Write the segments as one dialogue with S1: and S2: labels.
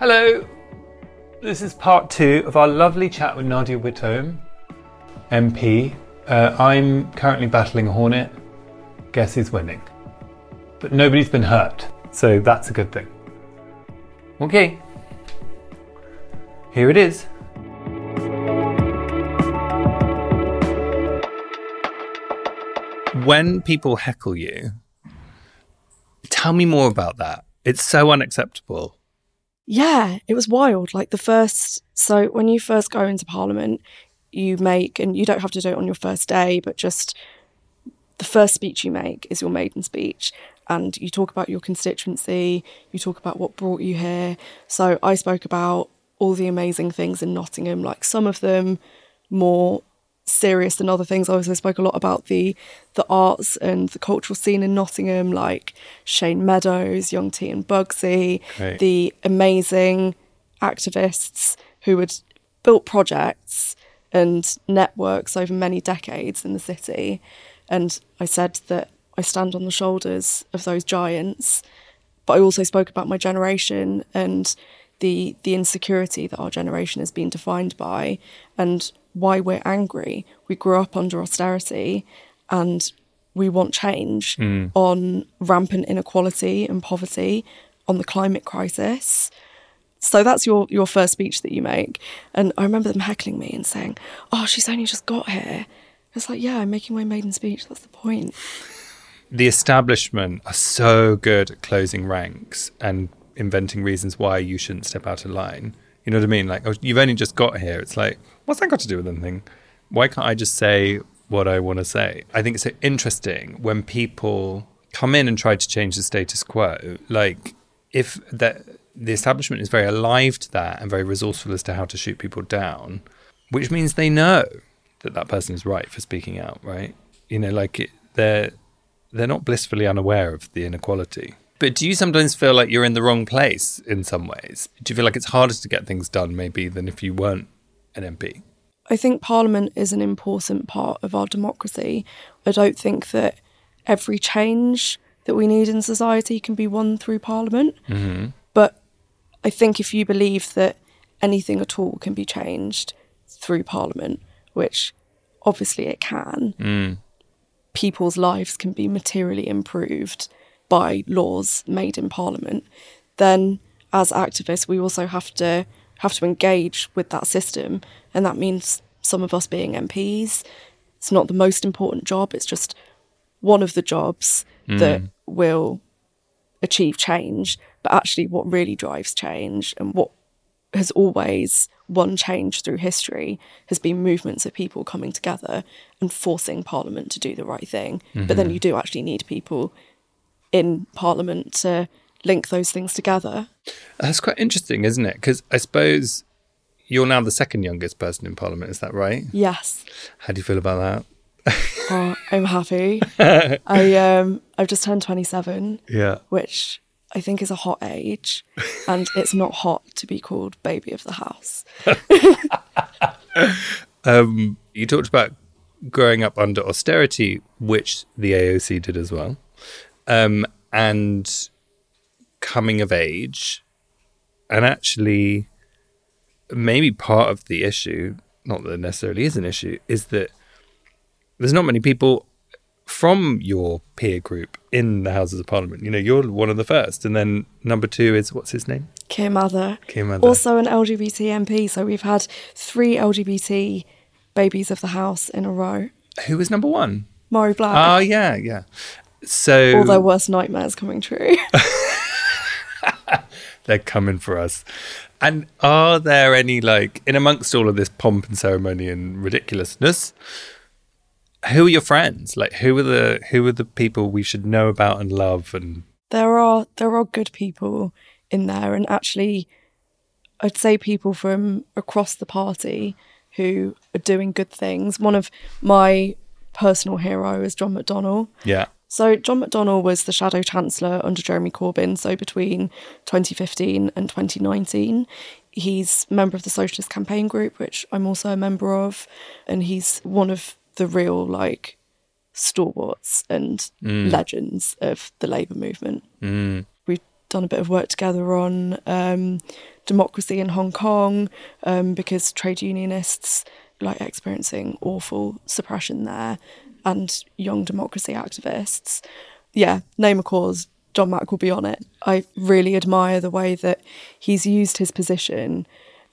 S1: Hello, this is part two of our lovely chat with Nadia Whittome, MP. Uh, I'm currently battling a hornet. Guess who's winning? But nobody's been hurt, so that's a good thing. Okay, here it is. When people heckle you, tell me more about that. It's so unacceptable.
S2: Yeah, it was wild. Like the first, so when you first go into Parliament, you make, and you don't have to do it on your first day, but just the first speech you make is your maiden speech. And you talk about your constituency, you talk about what brought you here. So I spoke about all the amazing things in Nottingham, like some of them more serious than other things. I also spoke a lot about the the arts and the cultural scene in Nottingham, like Shane Meadows, Young T and Bugsey,
S1: Great.
S2: the amazing activists who had built projects and networks over many decades in the city. And I said that I stand on the shoulders of those giants. But I also spoke about my generation and the the insecurity that our generation has been defined by and why we're angry. We grew up under austerity and we want change mm. on rampant inequality and poverty, on the climate crisis. So that's your your first speech that you make. And I remember them heckling me and saying, Oh, she's only just got here. It's like, yeah, I'm making my maiden speech. That's the point.
S1: the establishment are so good at closing ranks and inventing reasons why you shouldn't step out of line. You know what I mean? Like, oh, you've only just got here. It's like, what's that got to do with anything? Why can't I just say what I want to say? I think it's so interesting when people come in and try to change the status quo. Like, if that the establishment is very alive to that and very resourceful as to how to shoot people down, which means they know that that person is right for speaking out, right? You know, like it, they're they're not blissfully unaware of the inequality. But do you sometimes feel like you're in the wrong place in some ways? Do you feel like it's harder to get things done maybe than if you weren't an MP?
S2: I think Parliament is an important part of our democracy. I don't think that every change that we need in society can be won through Parliament. Mm-hmm. But I think if you believe that anything at all can be changed through Parliament, which obviously it can, mm. people's lives can be materially improved by laws made in Parliament, then as activists we also have to have to engage with that system, and that means some of us being MPs. It's not the most important job; it's just one of the jobs hmm. that will achieve change. But actually, what really drives change and what has always won change through history has been movements of people coming together and forcing Parliament to do the right thing. But then mm-hmm. you do actually need people in Parliament to link those things together.
S1: That's quite interesting, isn't it? Because I suppose you're now the second youngest person in Parliament. Is that right?
S2: Yes,
S1: How do you feel about that?
S2: oh, I'm happy. I um I've just turned 27,
S1: Yeah.
S2: which I think is a hot age, and it's not hot to be called baby of the house.
S1: Um, you talked about growing up under austerity, which the AOC did as well, um, and coming of age, and actually, maybe part of the issue not that it necessarily is an issue, is that there's not many people from your peer group in the Houses of Parliament. You know, you're one of the first, and then number two is what's his name?
S2: Keir Mather.
S1: Keir Mather.
S2: Also an LGBT MP. So we've had three LGBT babies of the House in a row.
S1: Who was number one?
S2: Mhairi Black.
S1: Oh yeah, yeah. So
S2: all their worst nightmares coming true.
S1: they're coming for us. And are there any like in amongst all of this pomp and ceremony and ridiculousness? Who are your friends? Like who are the who are the people we should know about and love and
S2: there are there are good people in there and actually I'd say people from across the party who are doing good things. One of my personal hero is John McDonnell.
S1: yeah.
S2: So John McDonnell was the Shadow Chancellor under Jeremy Corbyn, so between 2015 and 2019. He's a member of the Socialist Campaign Group, which I'm also a member of, and he's one of the real like stalwarts and legends of the Labour movement. We've done a bit of work together on um, democracy in Hong Kong um, because trade unionists like experiencing awful suppression there and young democracy activists. Yeah, name a cause, John Mack will be on it. I really admire the way that he's used his position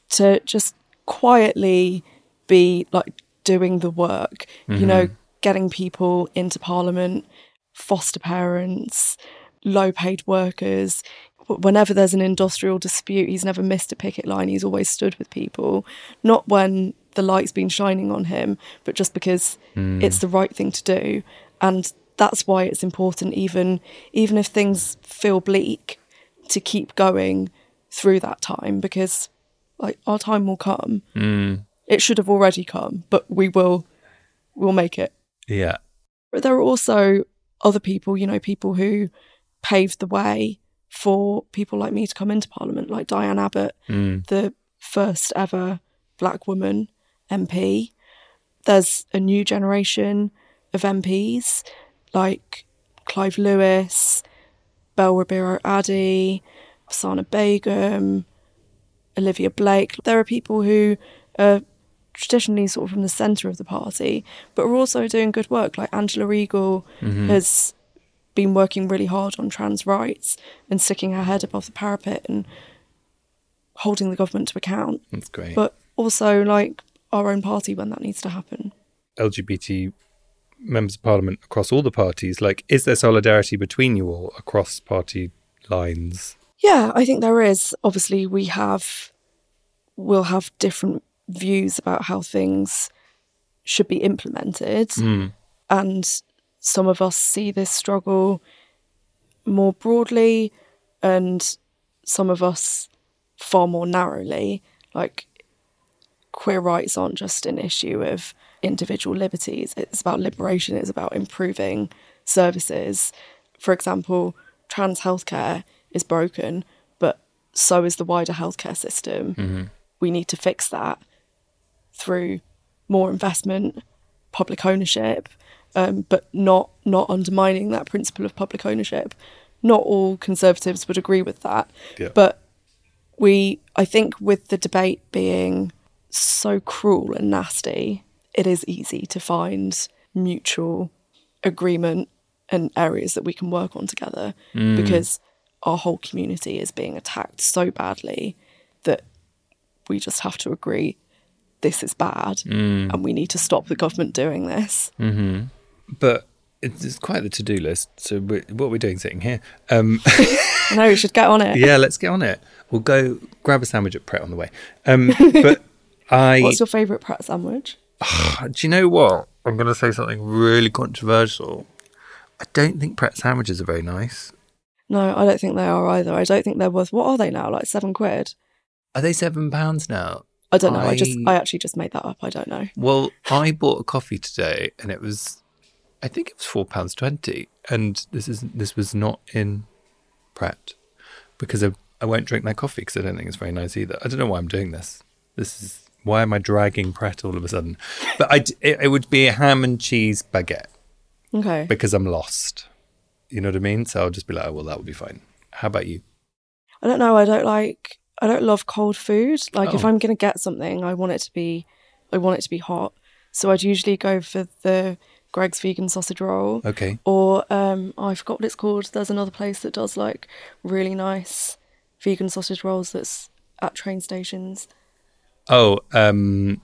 S2: to just quietly be like doing the work, you know, mm-hmm. getting people into parliament, foster parents, low paid workers. Whenever there's an industrial dispute, he's never missed a picket line. He's always stood with people, not when the light's been shining on him, but just because hmm. it's the right thing to do. And that's why it's important, even even if things feel bleak, to keep going through that time because like our time will come. Hmm. It should have already come, but we will we'll make it.
S1: Yeah.
S2: But there are also other people, you know, people who paved the way for people like me to come into Parliament, like Diane Abbott, hmm. the first ever black woman MP. There's a new generation of MPs like Clive Lewis, Bell Ribeiro Addy, Sana Begum, Olivia Blake. There are people who are traditionally sort of from the centre of the party, but are also doing good work. Like Angela Eagle mm-hmm. has been working really hard on trans rights and sticking her head above the parapet and holding the government to account.
S1: That's great.
S2: But also like our own party when that needs to happen.
S1: LGBT members of parliament across all the parties, like is there solidarity between you all across party lines?
S2: Yeah, I think there is. Obviously, we have, we'll have different views about how things should be implemented. Hmm. And some of us see this struggle more broadly, and some of us far more narrowly. Like, queer rights aren't just an issue of individual liberties, it's about liberation, it's about improving services. For example, trans healthcare is broken, but so is the wider healthcare system. We need to fix that through more investment, public ownership, um, but not not undermining that principle of public ownership. Not all conservatives would agree with that,
S1: Yeah.
S2: but we, I think, with the debate being so cruel and nasty, it is easy to find mutual agreement and areas that we can work on together because our whole community is being attacked so badly that we just have to agree this is bad and we need to stop the government doing this.
S1: But it's, it's quite the to-do list. So we what we're doing sitting here. Um,
S2: I know we should get on it.
S1: yeah, let's get on it. We'll go grab a sandwich at Pret on the way. Um, but I,
S2: What's your favourite Pret sandwich?
S1: do you know what? I'm going to say something really controversial. I don't think Pret sandwiches are very nice.
S2: No, I don't think they are either. I don't think they're worth. What are they now? Like seven quid?
S1: Are they seven pounds now?
S2: I don't know. I, just,
S1: I-
S2: I actually just made that up. I don't know.
S1: Well, I bought a coffee today, and it was, I think it was four pounds twenty, and this is this was not in Pret because I, I won't drink their coffee because I don't think it's very nice either. I don't know why I'm doing this. This is why am I dragging Pret all of a sudden? But I it, it would be a ham and cheese baguette
S2: Okay.
S1: because I'm lost. You know what I mean? So I'll just be like, oh well, that would be fine. How about you?
S2: I don't know. I don't like. I don't love cold food. Like if
S1: Oh.
S2: I'm gonna get something, I want it to be I want it to be hot. So I'd usually go for the Greggs vegan sausage roll.
S1: Okay.
S2: Or um, oh, I forgot what it's called. There's another place that does like really nice vegan sausage rolls that's at train stations,
S1: Oh, um,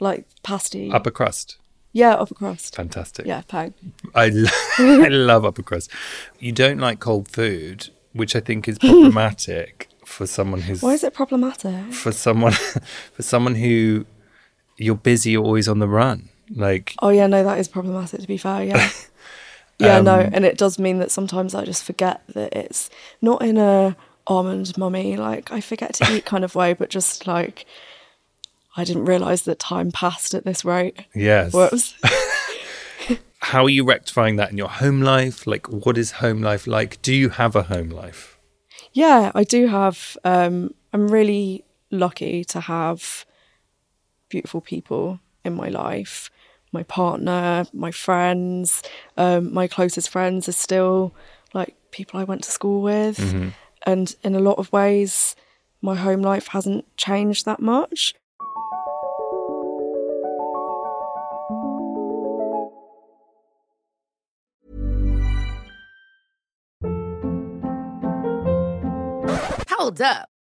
S2: like pasty.
S1: upper crust.
S2: yeah, upper crust.
S1: Fantastic.
S2: Yeah, pang.
S1: I, lo- I love upper crust. You don't like cold food, which I think is problematic for someone who's
S2: Why is it problematic?
S1: for someone for someone who you're busy, you're always on the run. Like
S2: Oh yeah, no, that is problematic. To be fair, yeah, yeah, no,
S1: Um,
S2: and it does mean that sometimes I just forget that it's not in a almond mummy like I forget to eat kind of way, but just like I didn't realize that time passed at this rate.
S1: yes.
S2: Whoops.
S1: How are you rectifying that in your home life? Like what is home life like? Do you have a home life?
S2: Yeah, I do have. Um, I'm really lucky to have beautiful people in my life. My partner, my friends, um, my closest friends are still like people I went to school with. And in a lot of ways, my home life hasn't changed that much.
S3: Hold up.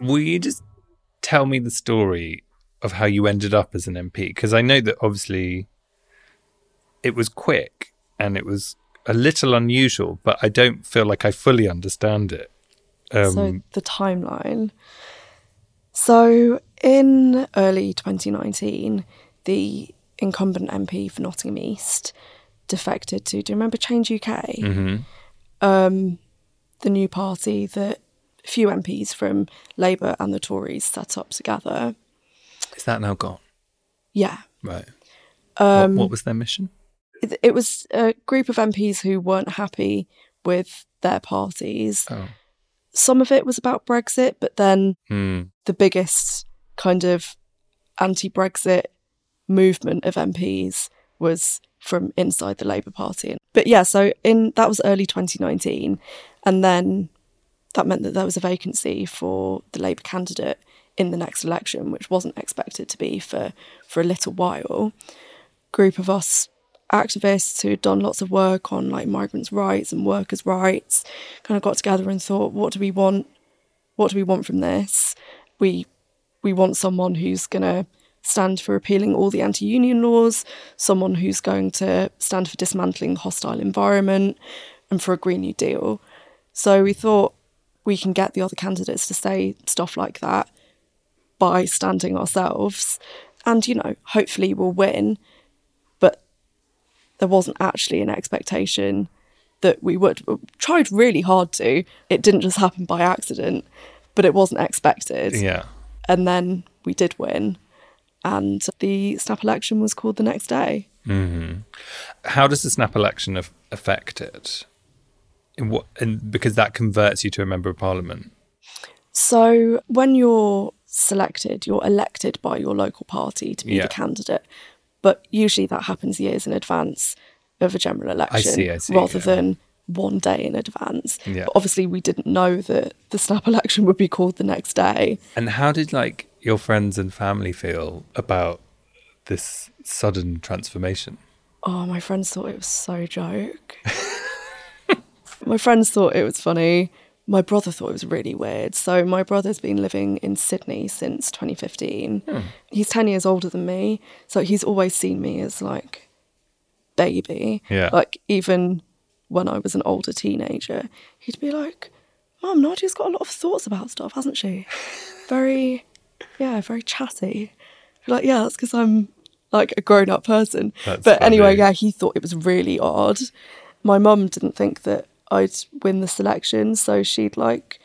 S1: Will you just tell me the story of how you ended up as an MP? Because I know that obviously it was quick and it was a little unusual, but I don't feel like I fully understand it. Um,
S2: so the timeline. So in early 2019, the incumbent MP for Nottingham East defected to. Do you remember Change UK? Um, the new party that few MPs from Labour and the Tories set up together.
S1: is that now gone?
S2: Yeah,
S1: Right.
S2: Um,
S1: what, what was their mission?
S2: it, it was a group of MPs who weren't happy with their parties.
S1: Oh.
S2: Some of it was about Brexit, but then
S1: Hmm.
S2: the biggest kind of anti Brexit movement of MPs was from inside the Labour Party. But yeah, so in that was early 2019, and then that meant that there was a vacancy for the Labour candidate in the next election, which wasn't expected to be for for a little while. Group of us activists who'd done lots of work on like migrants' rights and workers' rights kind of got together and thought, what do we want? What do we want from this? We we want someone who's going to stand for repealing all the anti-union laws, someone who's going to stand for dismantling the hostile environment and for a green new deal. So we thought we can get the other candidates to say stuff like that by standing ourselves. And you know hopefully we'll win. But there wasn't actually an expectation that we would. We tried really hard to. It didn't just happen by accident but it wasn't expected.
S1: Yeah.
S2: and then we did win. And the snap election was called the next day. Mm-hmm.
S1: How does the snap election af- affect it? In what, and because that converts you to a member of parliament.
S2: So when you're selected, you're elected by your local party to be
S1: Yeah.
S2: the candidate, but usually that happens years in advance of a general election,
S1: see, I see,
S2: rather
S1: yeah.
S2: than one day in advance.
S1: Yeah.
S2: But obviously, we didn't know that the snap election would be called the next day.
S1: And how did like your friends and family feel about this sudden transformation?
S2: Oh, my friends thought it was so joke. my friends thought it was funny. My brother thought it was really weird. So my brother's been living in Sydney since 2015. Hmm. He's 10 years older than me, so he's always seen me as like baby.
S1: Yeah.
S2: Like even when I was an older teenager, he'd be like, "Mum, Nadia's got a lot of thoughts about stuff, hasn't she? Very, yeah, very chatty." Like, yeah, that's because I'm like a grown-up person.
S1: That's
S2: but anyway, yeah, he thought it was really odd. My mum didn't think that I'd win the selection, so she'd like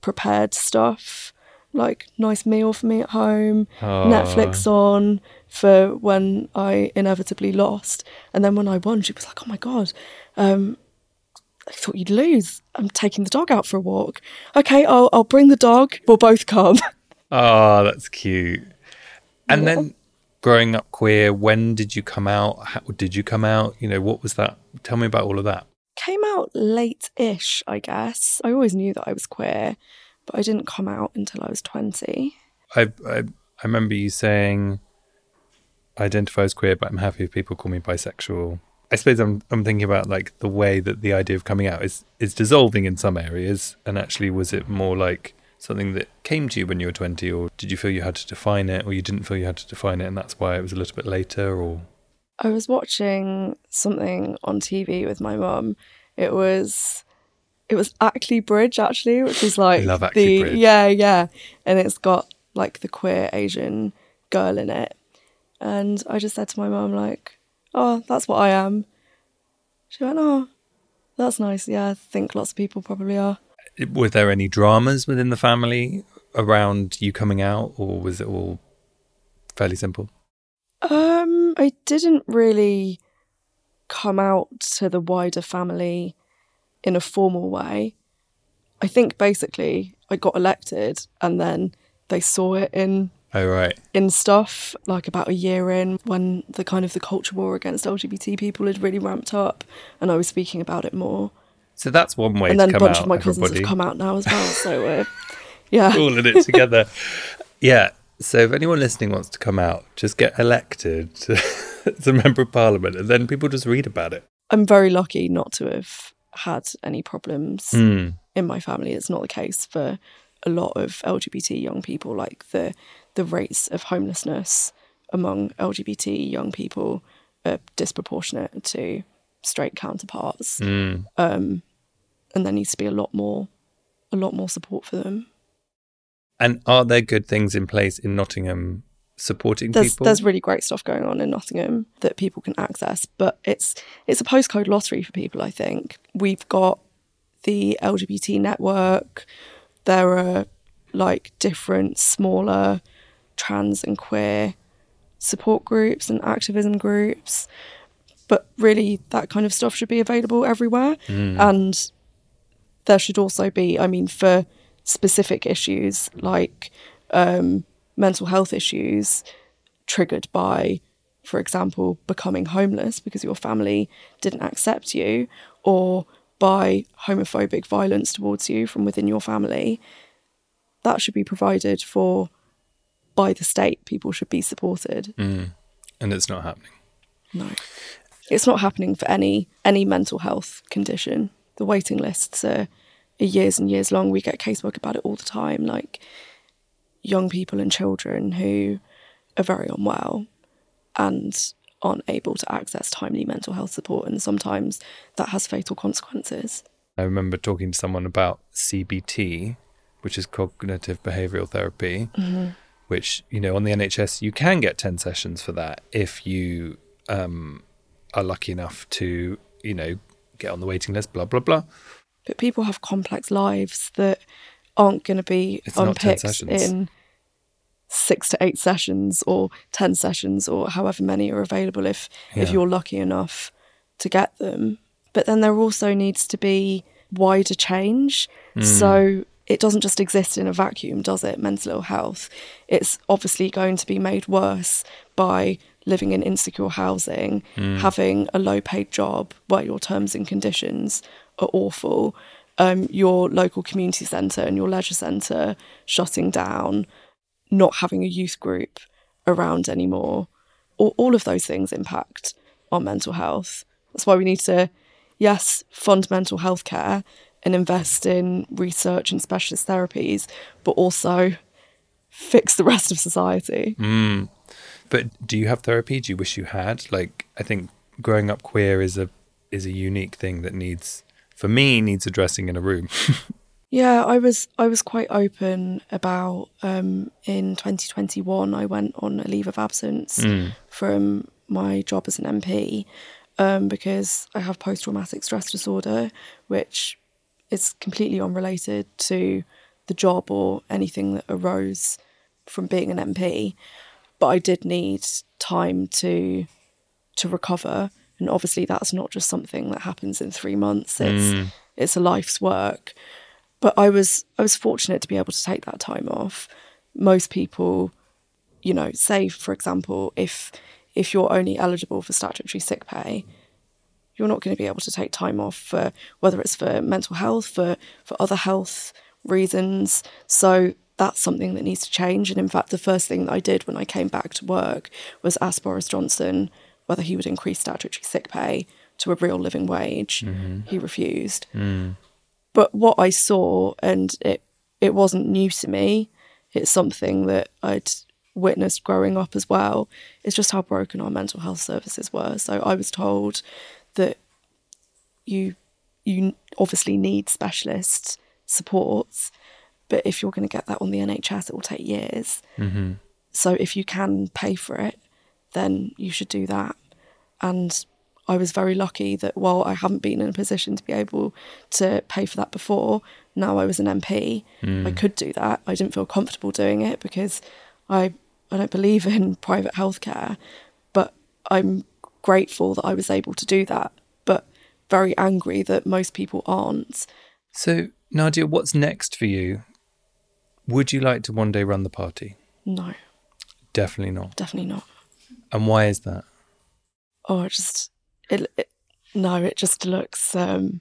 S2: prepared stuff, like nice meal for me at home,
S1: Oh.
S2: Netflix on for when I inevitably lost. And then when I won, she was like, "Oh my god, um, I thought you'd lose. I'm taking the dog out for a walk. Okay, I'll I'll bring the dog. We'll both come."
S1: Oh, that's cute. And then growing up queer, when did you come out? How did you come out? You know, what was that? Tell me about all of that.
S2: Came out late-ish, I guess. I always knew that I was queer, but I didn't come out until I was 20.
S1: I, I I remember you saying I identify as queer, but I'm happy if people call me bisexual. I suppose I'm I'm thinking about like the way that the idea of coming out is is dissolving in some areas, and actually was it more like something that came to you when you were 20, or did you feel you had to define it, or you didn't feel you had to define it, and that's why it was a little bit later, or
S2: I was watching something on TV with my mum. It was it was Ackley Bridge actually, which is like the
S1: Bridge.
S2: yeah yeah, and it's got like the queer Asian girl in it. And I just said to my mum like, "Oh, that's what I am." She went, "Oh, that's nice. Yeah, I think lots of people probably are."
S1: were there any dramas within the family around you coming out, or was it all fairly simple?
S2: Um, I didn't really come out to the wider family in a formal way. I think basically I got elected and then they saw it in
S1: Oh right,
S2: in stuff like about a year in when the kind of the culture war against LGBT people had really ramped up and I was speaking about it more.
S1: so that's one way
S2: and then a bunch
S1: out.
S2: of my cousins
S1: everybody.
S2: have come out now as well. So uh, yeah.
S1: pulling it together. yeah. So if anyone listening wants to come out, just get elected to, as a member of parliament, and then people just read about it.
S2: I'm very lucky not to have had any problems
S1: Mm.
S2: in my family. It's not the case for a lot of LGBT young people. Like the the rates of homelessness among LGBT young people are disproportionate to straight counterparts,
S1: Mm.
S2: um, and there needs to be a lot more a lot more support for them.
S1: And are there good things in place in Nottingham supporting
S2: There's
S1: people?
S2: there's really great stuff going on in Nottingham that people can access, but it's it's a postcode lottery for people. I think we've got the LGBT network. There are like different smaller trans and queer support groups and activism groups, but really that kind of stuff should be available everywhere. Mm. And there should also be, I mean, for specific issues like um, mental health issues triggered by, for example, becoming homeless because your family didn't accept you, or by homophobic violence towards you from within your family, that should be provided for by the state. People should be supported.
S1: and it's not happening.
S2: No. It's not happening for any any mental health condition. The waiting lists are years and years long. We get casework about it all the time, like young people and children who are very unwell and aren't able to access timely mental health support and sometimes that has fatal consequences.
S1: I remember talking to someone about CBT, which is cognitive behavioral therapy, which, you know, on the NHS, you can get 10 sessions for that if you um, are lucky enough to, you know, get on the waiting list, blah, blah, blah.
S2: But people have complex lives that aren't going to be
S1: It's not 10
S2: unpicked in six to eight sessions or 10 sessions or however many are available if, if you're lucky enough to get them. But then there also needs to be wider change.
S1: Hmm.
S2: So it doesn't just exist in a vacuum, does it? Mental ill health. It's obviously going to be made worse by living in insecure housing, having a low paid job where your terms and conditions are awful, um, your local community centre and your leisure centre shutting down, not having a youth group around anymore. All, all of those things impact on mental health. That's why we need to, yes, fund mental health care and invest in research and specialist therapies, but also fix the rest of society.
S1: But do you have therapy? Do you wish you had? Like, I think growing up queer is a is a unique thing that needs, for me, needs addressing in a room.
S2: Yeah, I was I was quite open about um, in 2021. I went on a leave of absence from my job as an MP um, because I have post traumatic stress disorder, which is completely unrelated to the job or anything that arose from being an MP, but I did need time to to recover. And obviously, that's not just something that happens in three months. It's mm. it's a life's work. But I was I was fortunate to be able to take that time off. Most people, you know, say for example, if if you're only eligible for statutory sick pay, you're not going to be able to take time off for whether it's for mental health, for for other health reasons. So that's something that needs to change. And in fact, the first thing that I did when I came back to work was ask Boris Johnson whether he would increase statutory sick pay to a real living wage. Mm-hmm. He refused. Mm. But what I saw, and it it wasn't new to me, it's something that I'd witnessed growing up as well, is just how broken our mental health services were. So I was told that you you obviously need specialist supports, but if you're going to get that on the NHS, it will take years. Mm-hmm. So if you can pay for it, then you should do that. And I was very lucky that while I haven't been in a position to be able to pay for that before, now I was an MP, I mm. could do that. I didn't feel comfortable doing it because I I don't believe in private healthcare, but I'm grateful that I was able to do that. But very angry that most people aren't.
S1: So, Nadia, what's next for you? Would you like to one day run the party?
S2: No,
S1: Definitely not.
S2: definitely not.
S1: And why is that?
S2: Oh, it just it, it no, it just looks um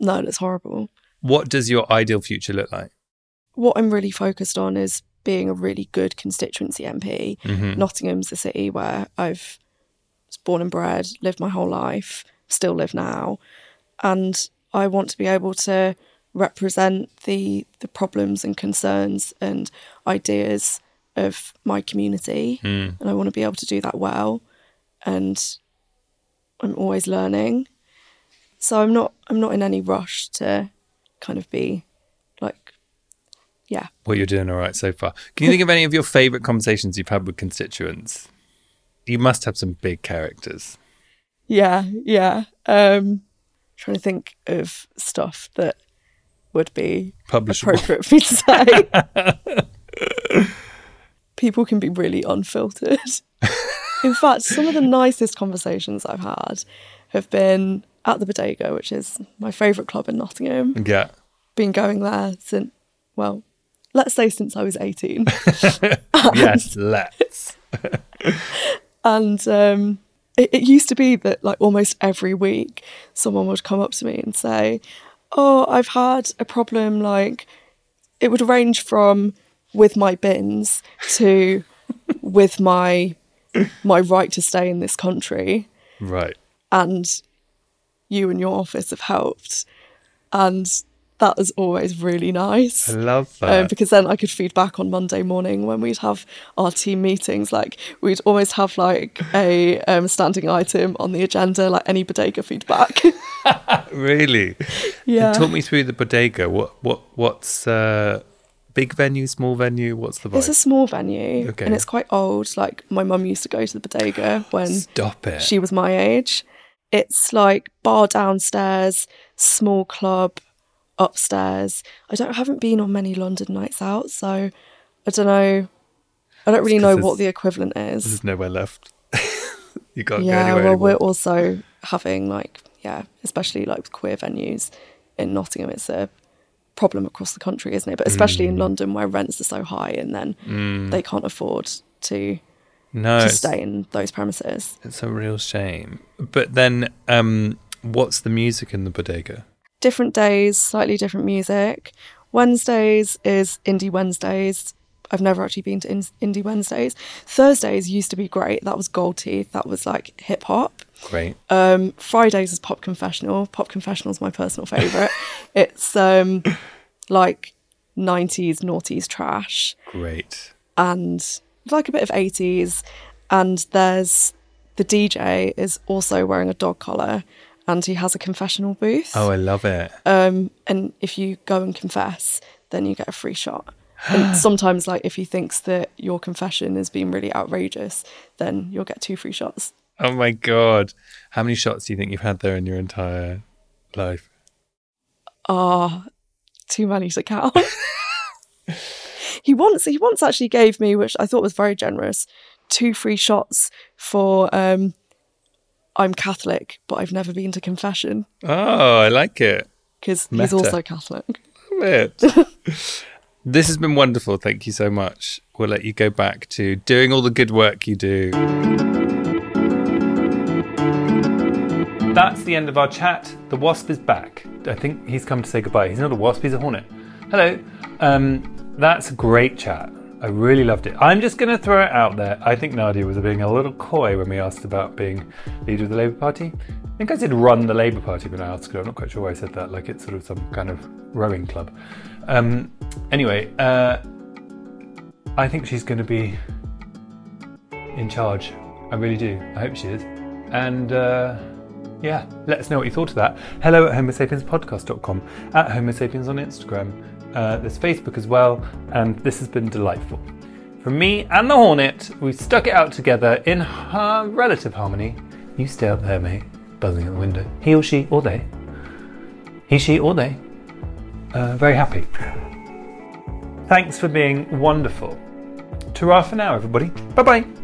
S2: no, it's horrible.
S1: What does your ideal future look like?
S2: What I'm really focused on is being a really good constituency MP. Nottingham's the city where I've was born and bred, lived my whole life, still live now, and I want to be able to represent the the problems and concerns and ideas of my community, and I want to be able to do that well. And I'm always learning, so I'm not I'm not in any rush to kind of be like, yeah,
S1: Well, you're doing all right so far. Can you think of any of your favourite conversations you've had with constituents? You must have some big characters.
S2: Yeah, yeah. Um trying to think of stuff that would be
S1: Publishable.
S2: appropriate for me to say. People can be really unfiltered. In fact, some of the nicest conversations I've had have been at the Bodega, which is my favourite club in Nottingham.
S1: Yeah.
S2: Been going there since, well, let's say since I was 18.
S1: yes, let's.
S2: And um, it, it used to be that like almost every week someone would come up to me and say, "Oh, I've had a problem." Like it would range from with my bins to with my my right to stay in this country,
S1: Right.
S2: and you and your office have helped, and that was always really nice.
S1: I love
S2: Um,
S1: that.
S2: because then I could feed back on Monday morning when we'd have our team meetings. Like we'd always have like a um, standing item on the agenda, like any bodega feedback.
S1: really?
S2: yeah, You
S1: Talk me through the bodega. What what what's uh big venue, small venue? What's the vibe?
S2: it's a small venue
S1: Okay.
S2: and it's quite old. Like my mum used to go to the bodega when
S1: Stop it.
S2: she was my age. It's like bar downstairs, small club upstairs. I don't haven't been on many London nights out, so I don't know. I don't really know what the equivalent is.
S1: There's nowhere left. you can't go
S2: yeah
S1: anywhere
S2: well
S1: anymore.
S2: we're also having like yeah especially like queer venues in nottingham it's a problem across the country isn't it but especially
S1: Mm.
S2: in london where rents are so high and then they can't afford to
S1: no,
S2: to stay in those premises
S1: it's a real shame. But then, um, what's the music in the bodega?
S2: different days slightly different music wednesdays is indie wednesdays I've never actually been to in- Indie Wednesdays. Thursdays used to be great. That was Gold Teeth. That was like hip hop.
S1: Great.
S2: Um, Fridays is Pop Confessional. Pop Confessional is my personal favourite. it's um, like 90s, noughties trash
S1: Great.
S2: and like a bit of 80s. And there's the DJ is also wearing a dog collar and he has a confessional booth.
S1: Oh, I love it.
S2: Um, and if you go and confess, then you get a free shot. And sometimes, like, if he thinks that your confession is being really outrageous, then you'll get two free shots.
S1: Oh my god. How many shots do you think you've had there in your entire life?
S2: Ah, too many to count. he once he once actually gave me, which I thought was very generous, two free shots for um, I'm Catholic, but I've never been to confession
S1: Oh, I like it.
S2: because he's also Catholic.
S1: Love it. this has been wonderful. Thank you so much. We'll let you go back to doing all the good work you do. That's the end of our chat. The wasp is back. I think he's come to say goodbye. He's not a wasp, he's a hornet. Hello. Um, that's a great chat. I really loved it. I'm just going to throw it out there. I think Nadia was being a little coy when we asked about being leader of the Labour Party. I think I said run the Labour Party when I asked her. I'm not quite sure why I said that, like it's sort of some kind of rowing club. Um, anyway, uh, I think she's going to be in charge. I really do. I hope she is. And uh, yeah, let us know what you thought of that. Hello at homosapienspodcast.com, at homosapiens on Instagram. Uh, there's Facebook as well, and this has been delightful. From me and the Hornet, we stuck it out together in relative harmony. You stay up there, mate, buzzing at the window. He or she or they. He, she or they. Uh, very happy. Thanks for being wonderful. Ta for now, everybody. Bye bye.